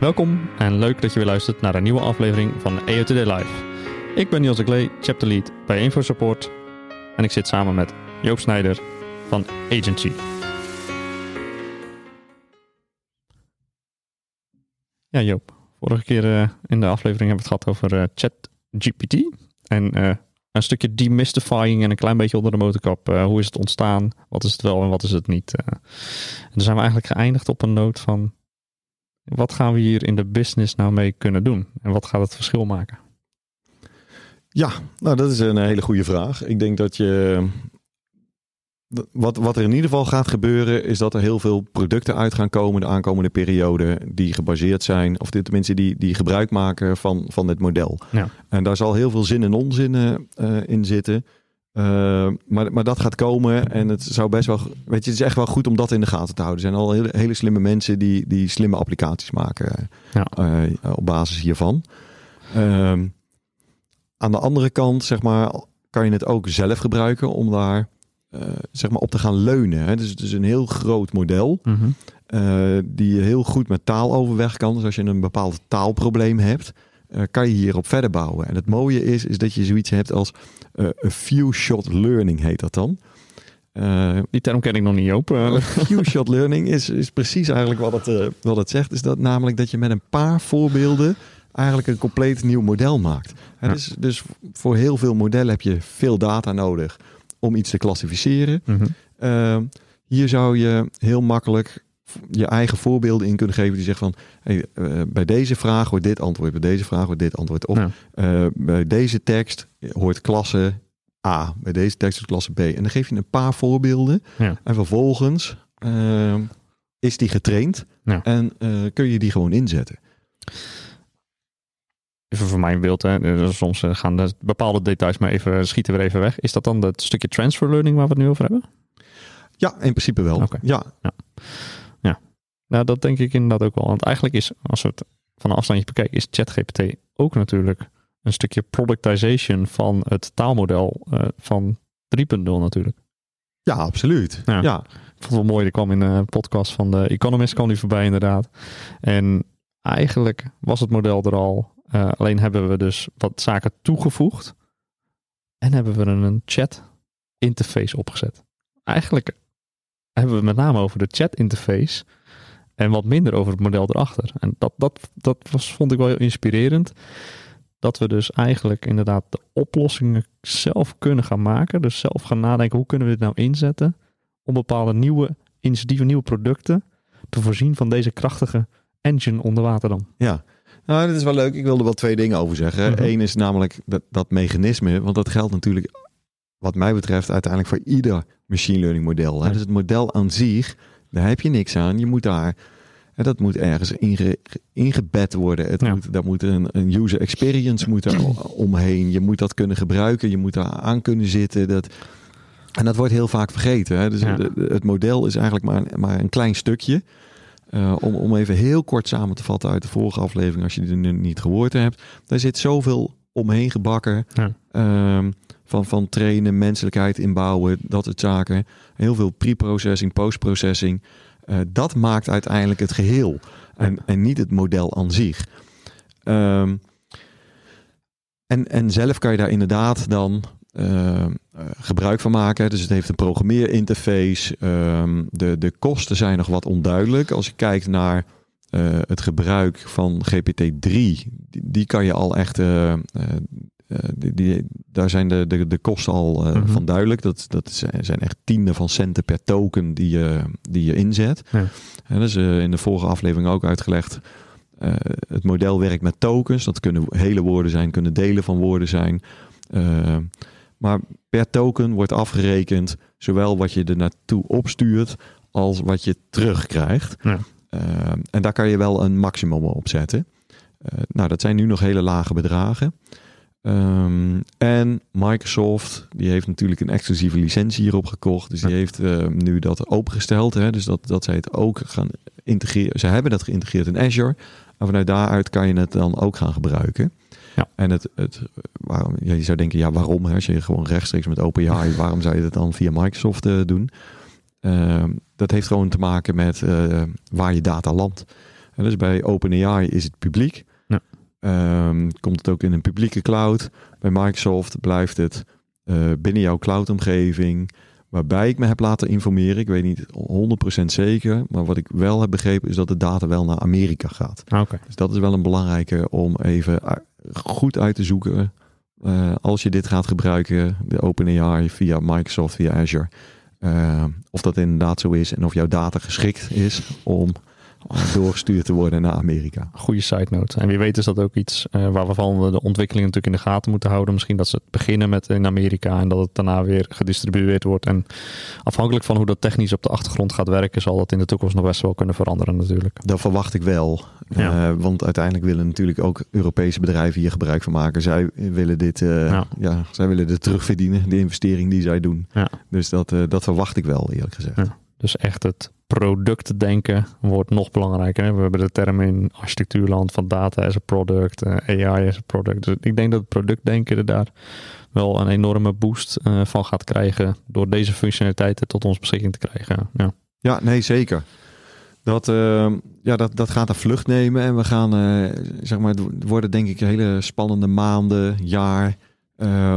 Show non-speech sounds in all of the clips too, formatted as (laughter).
Welkom en leuk dat je weer luistert naar een nieuwe aflevering van EO Today Live. Ik ben Niels de Klee, chapter lead bij Info Support en ik zit samen met Joop Snijder van Agency. Ja Joop, vorige keer uh, in de aflevering hebben we het gehad over uh, ChatGPT en uh, een stukje demystifying en een klein beetje onder de motorkap. hoe is het ontstaan? Wat is het wel en wat is het niet? en dan zijn we eigenlijk geëindigd op een noot van wat gaan we hier in de business nou mee kunnen doen? En wat gaat het verschil maken? Ja, nou dat is een hele goede vraag. Ik denk dat je. Wat, wat er in ieder geval gaat gebeuren, is dat er heel veel producten uit gaan komen de aankomende periode. die gebaseerd zijn, of tenminste die, die gebruik maken van, van dit model. Ja. En daar zal heel veel zin en onzin uh, in zitten. Uh, maar, maar dat gaat komen en het zou best wel. Weet je, het is echt wel goed om dat in de gaten te houden. Er zijn al hele, hele slimme mensen die, die slimme applicaties maken ja. uh, op basis hiervan. Uh, aan de andere kant, zeg maar, kan je het ook zelf gebruiken om daar zeg maar op te gaan leunen. Hè? Dus het is een heel groot model. Mm -hmm. die je heel goed met taal overweg kan. Dus als je een bepaald taalprobleem hebt, kan je hierop verder bouwen. En het mooie is, is dat je zoiets hebt als uh, een few-shot learning heet dat dan. Uh, Die term ken ik nog niet open. few-shot learning is, is precies eigenlijk wat het, wat het zegt. Is dat namelijk dat je met een paar voorbeelden eigenlijk een compleet nieuw model maakt. Ja. Dus, dus voor heel veel modellen heb je veel data nodig om iets te klassificeren. Mm -hmm. hier zou je heel makkelijk je eigen voorbeelden in kunnen geven die zeggen van hey, uh, bij deze vraag wordt dit antwoord, bij deze vraag wordt dit antwoord. Of ja. uh, bij deze tekst hoort klasse A, bij deze tekst hoort klasse B. En dan geef je een paar voorbeelden ja. en vervolgens uh, is die getraind ja. en kun je die gewoon inzetten. Even voor mijn beeld, hè. soms gaan de bepaalde details maar even schieten we even weg. Is dat dan dat stukje transfer learning waar we het nu over hebben? Ja, in principe wel. Okay. Ja. Nou, dat denk ik inderdaad ook wel. Want eigenlijk is, als we het van een afstandje bekijken, is ChatGPT ook natuurlijk een stukje productization van het taalmodel uh, van 3.0 natuurlijk. Ja, absoluut. Ja. ja. Ik vond het wel mooi, er kwam in een podcast van de Economist kwam die voorbij inderdaad. En eigenlijk was het model er al. Uh, alleen hebben we dus wat zaken toegevoegd. En hebben we een chat interface opgezet. Eigenlijk hebben we met name over de chat interface en wat minder over het model erachter. En dat, dat, dat was, vond ik wel heel inspirerend. Dat we dus eigenlijk inderdaad de oplossingen zelf kunnen gaan maken. Dus zelf gaan nadenken, hoe kunnen we dit nou inzetten? Om bepaalde nieuwe initiatieven, nieuwe producten te voorzien van deze krachtige engine onder water dan. Ja, nou, dat is wel leuk. Ik wilde wel twee dingen over zeggen. Mm Eén is namelijk dat, dat mechanisme, want dat geldt natuurlijk, wat mij betreft, uiteindelijk voor ieder machine learning model. Hè? Dus het model aan zich daar heb je niks aan. Je moet daar. En dat moet ergens inge, ingebed worden. Het ja. moet, daar moet een, een user experience moet omheen. Je moet dat kunnen gebruiken. Je moet daar aan kunnen zitten. Dat, en dat wordt heel vaak vergeten. Hè? Dus ja. het model is eigenlijk maar, maar een klein stukje. Uh, om, om even heel kort samen te vatten uit de vorige aflevering, als je die nu niet gehoord hebt. Daar zit zoveel omheen gebakken. Ja. Um, van, van trainen, menselijkheid inbouwen, dat soort zaken. Heel veel pre-processing, post-processing. Uh, dat maakt uiteindelijk het geheel en, en niet het model aan zich. Um, en, en zelf kan je daar inderdaad dan uh, gebruik van maken. Dus het heeft een programmeerinterface. Um, de, de kosten zijn nog wat onduidelijk. Als je kijkt naar uh, het gebruik van GPT-3, die, die, kan je al echt die, die, daar zijn de, de, de kosten al uh, mm-hmm. van duidelijk. Dat, dat zijn echt tienden van centen per token die je, die je inzet. Ja. En dat is in de vorige aflevering ook uitgelegd. het model werkt met tokens. Dat kunnen hele woorden zijn, kunnen delen van woorden zijn. maar per token wordt afgerekend zowel wat je er naartoe opstuurt als wat je terugkrijgt. Ja. en daar kan je wel een maximum op zetten. nou, dat zijn nu nog hele lage bedragen. Ehm, en Microsoft, die heeft natuurlijk een exclusieve licentie hierop gekocht. Dus die Ja. heeft eh, nu dat opengesteld. Hè? Dus dat, dat zij het ook gaan integreren. Ze hebben dat geïntegreerd in Azure. En vanuit daaruit kan je het dan ook gaan gebruiken. Ja. En het, het, waarom, ja, je zou denken, ja, waarom? Hè? Als je gewoon rechtstreeks met OpenAI, (laughs) waarom zou je dat dan via Microsoft eh, doen? Ehm, dat heeft gewoon te maken met eh, waar je data landt. En dus bij OpenAI is het publiek. Ehm, komt het ook in een publieke cloud. Bij Microsoft blijft het eh, binnen jouw cloudomgeving. Waarbij ik me heb laten informeren. Ik weet niet 100% zeker. Maar wat ik wel heb begrepen is dat de data wel naar Amerika gaat. Ah, Oké. Dus dat is wel een belangrijke om even u- goed uit te zoeken. eh, als je dit gaat gebruiken, de OpenAI via Microsoft, via Azure. eh, of dat inderdaad zo is en of jouw data geschikt is om doorgestuurd te worden naar Amerika. Goede side note. En wie weet is dat ook iets eh, waar we van de ontwikkeling natuurlijk in de gaten moeten houden. Misschien dat ze het beginnen met in Amerika en dat het daarna weer gedistribueerd wordt. En afhankelijk van hoe dat technisch op de achtergrond gaat werken, zal dat in de toekomst nog best wel kunnen veranderen natuurlijk. Dat verwacht ik wel. Ja. Eh, want uiteindelijk willen natuurlijk ook Europese bedrijven hier gebruik van maken. Zij willen dit eh, Ja. ja. zij willen dit terugverdienen, de investering die zij doen. Ja. Dus dat, dat verwacht ik wel, eerlijk gezegd. Ja. Dus echt het productdenken wordt nog belangrijker. hè. We hebben de term in architectuurland van data as a product, eh, AI as a product. Dus ik denk dat het productdenken er daar wel een enorme boost eh, van gaat krijgen door deze functionaliteiten tot onze beschikking te krijgen. Ja. Ja, nee, zeker. Dat, eh, ja, dat, dat gaat een vlucht nemen. En we gaan, eh, zeg maar, het worden denk ik hele spannende maanden, jaar,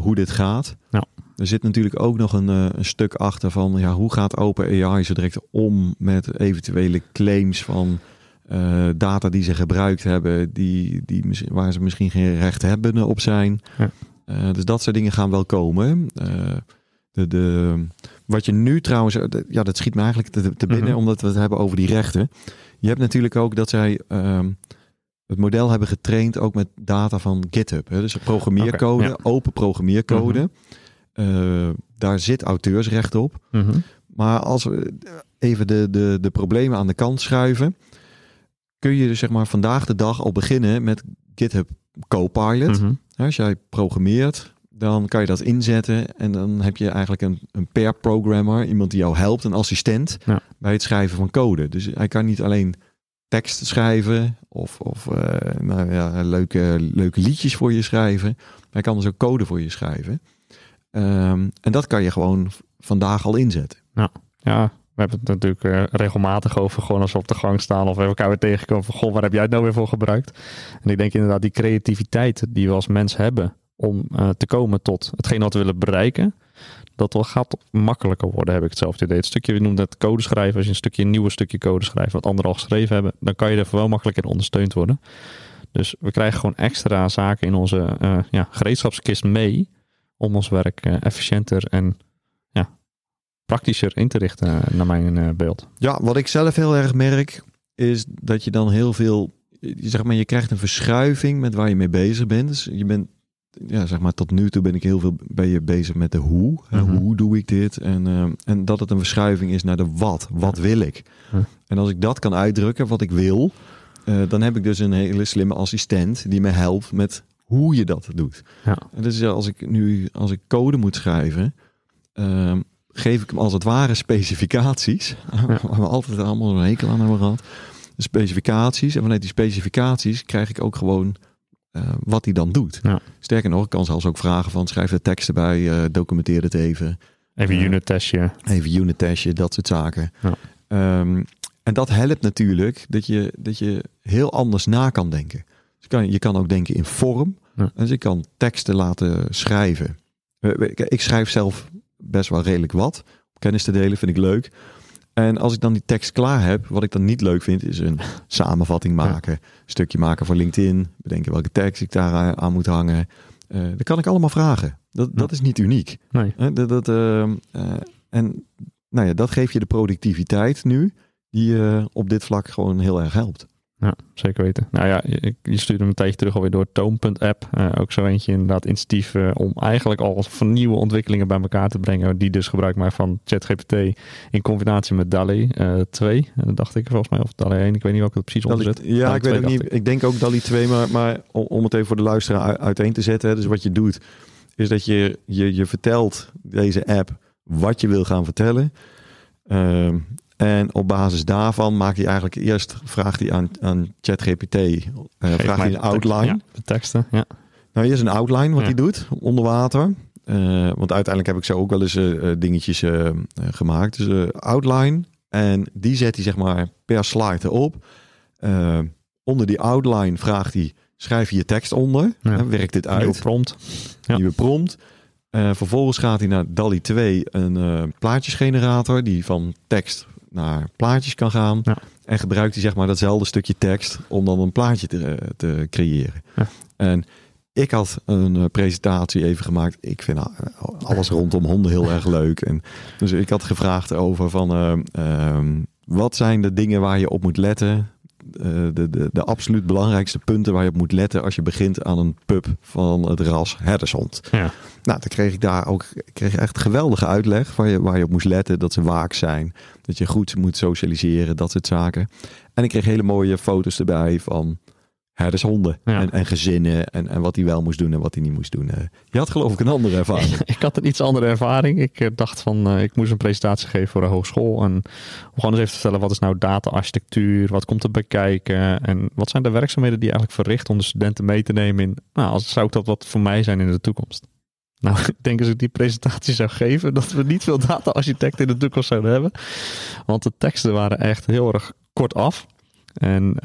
hoe dit gaat. Ja. Er zit natuurlijk ook nog een, eh, een stuk achter van, ja, hoe gaat OpenAI zo direct om met eventuele claims van eh, data die ze gebruikt hebben, die, die, waar ze misschien geen recht hebben op zijn. Ja. Eh, dus dat soort dingen gaan wel komen. De, de, wat je nu trouwens, de- ja, dat schiet me eigenlijk te, te binnen, Mhm. omdat we het hebben over die rechten. Je hebt natuurlijk ook dat zij ehm, het model hebben getraind ook met data van GitHub. Hè? Dus programmeercode, ja. open programmeercode. Mhm. Eh, daar zit auteursrecht op. Mhm. Maar als we even de, de, de problemen aan de kant schuiven, kun je dus zeg maar vandaag de dag al beginnen met GitHub Copilot. Mhm. Als jij programmeert, dan kan je dat inzetten en dan heb je eigenlijk een, een pair programmer, iemand die jou helpt, een assistent Ja. bij het schrijven van code. Dus hij kan niet alleen tekst schrijven of, of eh, nou ja, leuke, leuke liedjes voor je schrijven. Hij kan dus ook code voor je schrijven. Ehm, en dat kan je gewoon vandaag al inzetten. Ja, we hebben het natuurlijk eh, regelmatig over, gewoon als we op de gang staan of we elkaar weer tegenkomen van, goh, waar heb jij het nou weer voor gebruikt? En ik denk inderdaad die creativiteit die we als mens hebben om eh, te komen tot hetgeen wat we willen bereiken, dat wel gaat makkelijker worden, heb ik het zelf het idee. Het stukje, we noemen het code schrijven, als je een stukje een nieuwe stukje code schrijft, wat anderen al geschreven hebben, dan kan je er wel makkelijker in ondersteund worden. Dus we krijgen gewoon extra zaken in onze eh, ja, gereedschapskist mee om ons werk eh, efficiënter en ja, praktischer in te richten, eh, naar mijn eh, beeld. Ja, wat ik zelf heel erg merk, is dat je dan heel veel, zeg maar, je krijgt een verschuiving met waar je mee bezig bent. Dus je bent, ja, zeg maar, tot nu toe ben ik heel veel ben je bezig met de hoe. Hè, Mhm. Hoe doe ik dit? En, en dat het een verschuiving is naar de wat. Wat wil ik? En als ik dat kan uitdrukken, wat ik wil, dan heb ik dus een hele slimme assistent die me helpt met hoe je dat doet. Ja. En dus als ik nu, als ik code moet schrijven, ehm, geef ik hem als het ware specificaties. (laughs) We altijd allemaal een hekel aan hebben gehad. De specificaties. En vanuit die specificaties krijg ik ook gewoon eh, wat hij dan doet. Ja. Sterker nog, ik kan zelfs ook vragen van schrijf de tekst erbij, eh, documenteer het even. Even unit testje. Even unit testje, dat soort zaken. Ja. Ehm, en dat helpt natuurlijk dat je, dat je heel anders na kan denken. Dus je, kan, je kan ook denken in vorm. Ja. Dus ik kan teksten laten schrijven. Eh, Ik, schrijf zelf best wel redelijk wat. Kennis te delen vind ik leuk. En als ik dan die tekst klaar heb, wat ik dan niet leuk vind, is een (laughs) samenvatting maken. Stukje maken voor LinkedIn. Bedenken welke tekst ik daar aan- aan moet hangen. Eh dat kan ik allemaal vragen. Dat, dat is niet uniek. Nee. Dat, dat, ehm, eh, en nou ja, dat geeft je de productiviteit nu, die je op dit vlak gewoon heel erg helpt. Ja, zeker weten. Nou ja, je, stuurde hem een tijdje terug alweer door Toon.app. Uh, ook zo eentje inderdaad initiatief uh, om eigenlijk al van nieuwe ontwikkelingen bij elkaar te brengen. Die dus gebruik maken van ChatGPT in combinatie met DALI uh, 2. En dat dacht ik volgens mij, of DALI 1. Ik weet niet welke het precies onder zit. Ja, ik weet ook niet. Ik. ik. denk ook DALI 2, maar, maar om, het even voor de luisteraar uiteen te zetten. Hè, dus wat je doet, is dat je, je, je vertelt deze app wat je wil gaan vertellen. Uh, en op basis daarvan maakt hij eigenlijk eerst, vraagt hij aan, aan ChatGPT, uh, vraagt hij een outline. Ja, de teksten, ja. Nou, hier is een outline wat ja. hij doet, onder water. Uh, want uiteindelijk heb ik zo ook wel eens uh, dingetjes gemaakt. Dus outline. En die zet hij zeg maar per slide erop. onder die outline vraagt hij, schrijf je je tekst onder. Ja. werkt dit uit. Nieuwe prompt. Ja. Nieuwe prompt. vervolgens gaat hij naar DALI 2, een plaatjesgenerator die van tekst naar plaatjes kan gaan. Ja. En gebruikt hij zeg maar datzelfde stukje tekst om dan een plaatje te, te creëren. Ja. En ik had een eh, presentatie even gemaakt. Ik vind eh, alles rondom honden heel erg leuk. En dus ik had gevraagd over van uh, wat zijn de dingen waar je op moet letten de, de, de absoluut belangrijkste punten waar je op moet letten als je begint aan een pub van het ras herdershond. Ja. Nou, dan kreeg ik daar ook kreeg echt geweldige uitleg waar je, waar je op moest letten. Dat ze waak zijn, dat je goed moet socialiseren, dat soort zaken. En ik kreeg hele mooie foto's erbij van herdershonden ja. en, en gezinnen en, en wat hij wel moest doen en wat hij niet moest doen. Eh, je had geloof ik een andere ervaring. (laughs) ik had een iets andere ervaring. Ik eh, dacht van, uh, ik moest een presentatie geven voor een hogeschool en we gaan eens even vertellen wat is nou data-architectuur, wat komt er bij kijken en wat zijn de werkzaamheden die je eigenlijk verricht om de studenten mee te nemen in, nou, als zou dat wat voor mij zijn in de toekomst. (laughs) Nou, ik denk als ik die presentatie zou geven, dat we niet veel data-architecten in de toekomst zouden hebben. Want de teksten waren echt heel erg kort af. En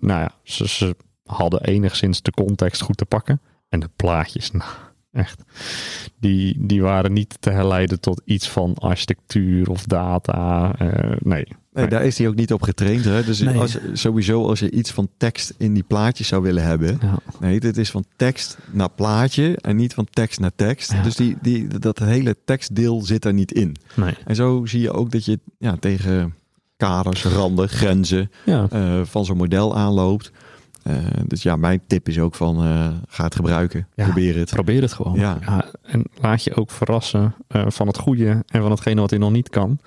nou ja, ze, ze hadden enigszins de context goed te pakken. En de plaatjes, (laughs) nou, echt. Die, die waren niet te herleiden tot iets van architectuur of data. Uh, nee. Nee, daar is hij ook niet op getraind. Hè? Dus nee. als, sowieso als je iets van tekst in die plaatjes zou willen hebben. Ja. Nee, dit is van tekst naar plaatje en niet van tekst naar tekst. Ja. Dus die, die, dat hele tekstdeel zit er niet in. Nee. En zo zie je ook dat je ja, tegen kaders, randen, grenzen ja. uh, van zo'n model aanloopt. Uh, dus ja, mijn tip is ook van uh, ga het gebruiken. Ja, probeer het. Probeer het gewoon. Ja. ja en laat je ook verrassen uh, van het goede en van hetgene wat hij nog niet kan.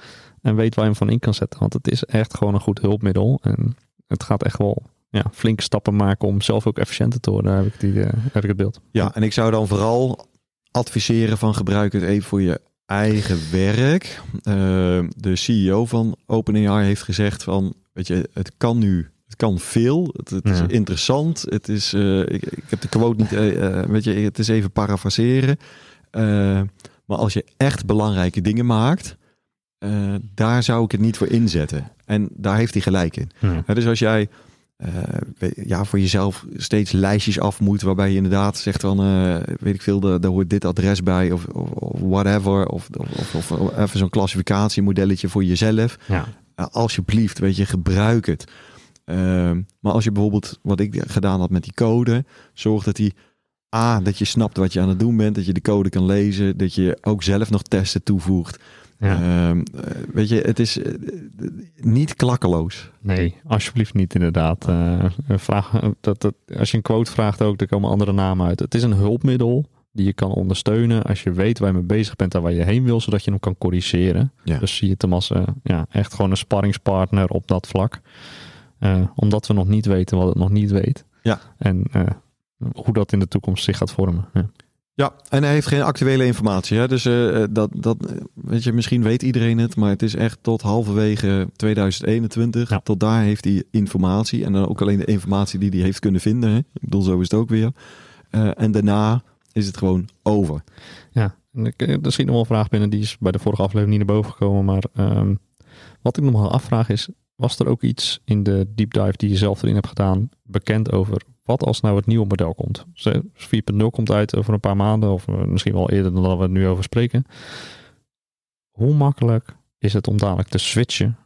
En weet waar je hem van in kan zetten. Want het is echt gewoon een goed hulpmiddel. En het gaat echt wel ja, flinke stappen maken om zelf ook efficiënter te worden. Heb ik, die, heb ik het beeld. Ja, en ik zou dan vooral adviseren van gebruik het even voor je eigen werk. de CEO van OpenAI heeft gezegd van, weet je, het kan nu het kan veel. Het, het is interessant. Het is, uh, ik, ik, heb de quote niet, uh, weet je, het is even parafraseren. Uh, maar als je echt belangrijke dingen maakt, daar zou ik het niet voor inzetten. En daar heeft hij gelijk in. Ja. dus als jij ja, voor jezelf steeds lijstjes af moet, waarbij je inderdaad zegt van, weet ik veel, daar hoort dit adres bij of, of, of whatever. Of, of, of, of even zo'n klassificatiemodelletje voor jezelf. Ja. alsjeblieft, weet je, gebruik het. Ehm, maar als je bijvoorbeeld, wat ik gedaan had met die code, zorg dat die A, dat je snapt wat je aan het doen bent, dat je de code kan lezen, dat je ook zelf nog testen toevoegt. Ja. Ehm, eh, weet je, het is uh, niet klakkeloos. Nee, alsjeblieft niet inderdaad. Uh, vraag, dat, dat, als je een quote vraagt ook, er komen andere namen uit. Het is een hulpmiddel die je kan ondersteunen als je weet waar je mee bezig bent en waar je heen wil, zodat je hem kan corrigeren. Ja. Dus zie je het als ja, echt gewoon een sparringspartner op dat vlak. Uh, omdat we nog niet weten wat het nog niet weet. Ja. En uh, hoe dat in de toekomst zich gaat vormen. Ja. Ja, en hij heeft geen actuele informatie. Hè? Dus uh, dat, dat, weet je, misschien weet iedereen het, maar het is echt tot halverwege 2021. Ja. Tot daar heeft hij informatie. En dan ook alleen de informatie die hij heeft kunnen vinden. Hè? Ik bedoel, zo is het ook weer. En daarna is het gewoon over. Ja, en ik, er schiet nog wel een vraag binnen. Die is bij de vorige aflevering niet naar boven gekomen. Maar um, wat ik nog wel afvraag is, was er ook iets in de deep dive die je zelf erin hebt gedaan bekend over wat als nou het nieuwe model komt? 4.0 komt uit over een paar maanden of eh, misschien wel eerder dan we het nu over spreken. Hoe makkelijk is het om dadelijk te switchen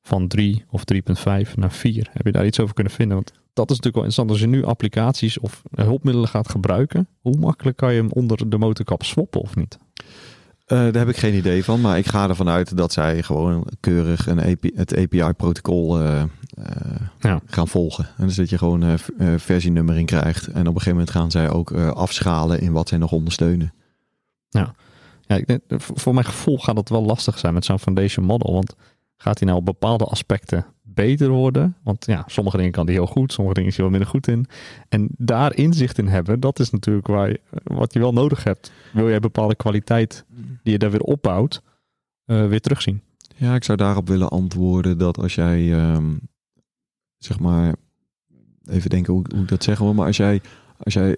van 3 of 3.5 naar 4? Heb je daar iets over kunnen vinden? Want dat is natuurlijk wel interessant. Als je nu applicaties of hulpmiddelen gaat gebruiken, hoe makkelijk kan je hem onder de motorkap swappen of niet? Eh, daar heb ik geen idee van, maar ik ga ervan uit dat zij gewoon keurig een API, het API-protocol uh, uh, ja. gaan volgen. En dus dat je gewoon versienummering krijgt. En op een gegeven moment gaan zij ook afschalen in wat zij nog ondersteunen. Ja, ja ik denk, voor mijn gevoel gaat het wel lastig zijn met zo'n foundation model. Want gaat hij nou op bepaalde aspecten beter worden? Want ja, sommige dingen kan hij heel goed, sommige dingen is hij wel minder goed in. En daar inzicht in hebben, dat is natuurlijk waar je, wat je wel nodig hebt. Wil jij bepaalde kwaliteit die je daar weer opbouwt, uh, weer terugzien? Ja, ik zou daarop willen antwoorden dat als jij, um, zeg maar, even denken hoe, hoe ik dat zeggen wil, maar als jij, als jij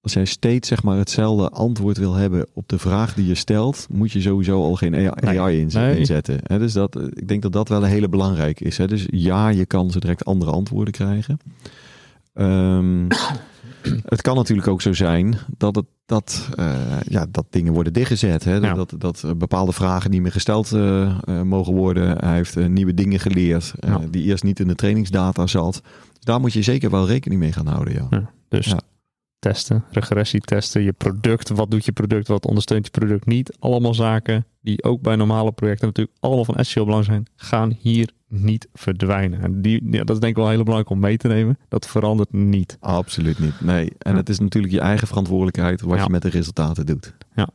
als jij steeds zeg maar hetzelfde antwoord wil hebben op de vraag die je stelt, moet je sowieso al geen AI, inzetten. dus dat, ik denk dat dat wel een hele belangrijke is. Dus ja, je kan ze direct andere antwoorden krijgen. Um, (clears throat) het kan natuurlijk ook zo zijn dat, het, dat, uh, ja, dat dingen worden dichtgezet. Hè? Dat, dat bepaalde vragen niet meer gesteld uh, uh, mogen worden. Hij heeft nieuwe dingen geleerd die eerst niet in de trainingsdata zat. Dus daar moet je zeker wel rekening mee gaan houden. Ja. ja dus testen, regressie testen, je product, wat doet je product, wat ondersteunt je product niet. Allemaal zaken die ook bij normale projecten natuurlijk allemaal van essentieel belang zijn, gaan hier niet verdwijnen. En die, ja, dat is denk ik wel heel belangrijk om mee te nemen. Dat verandert niet. Absoluut niet. Nee. En het is natuurlijk je eigen verantwoordelijkheid wat je met de resultaten doet. Ja.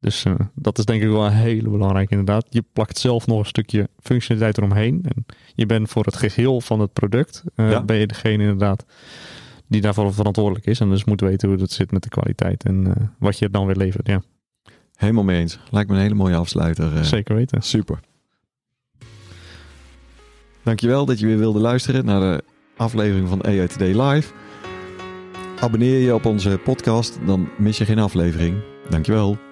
Dus uh, dat is denk ik wel hele belangrijk inderdaad. Je plakt zelf nog een stukje functionaliteit eromheen. En je bent voor het geheel van het product, uh, ja. ben je degene inderdaad die daarvoor verantwoordelijk is. En dus moet weten hoe het zit met de kwaliteit en uh, wat je dan weer levert. Ja. Helemaal mee eens. Lijkt me een hele mooie afsluiter. Uh, Zeker weten. Super. Dankjewel dat je weer wilde luisteren naar de aflevering van AI Today Live. Abonneer je op onze podcast, dan mis je geen aflevering. Dankjewel.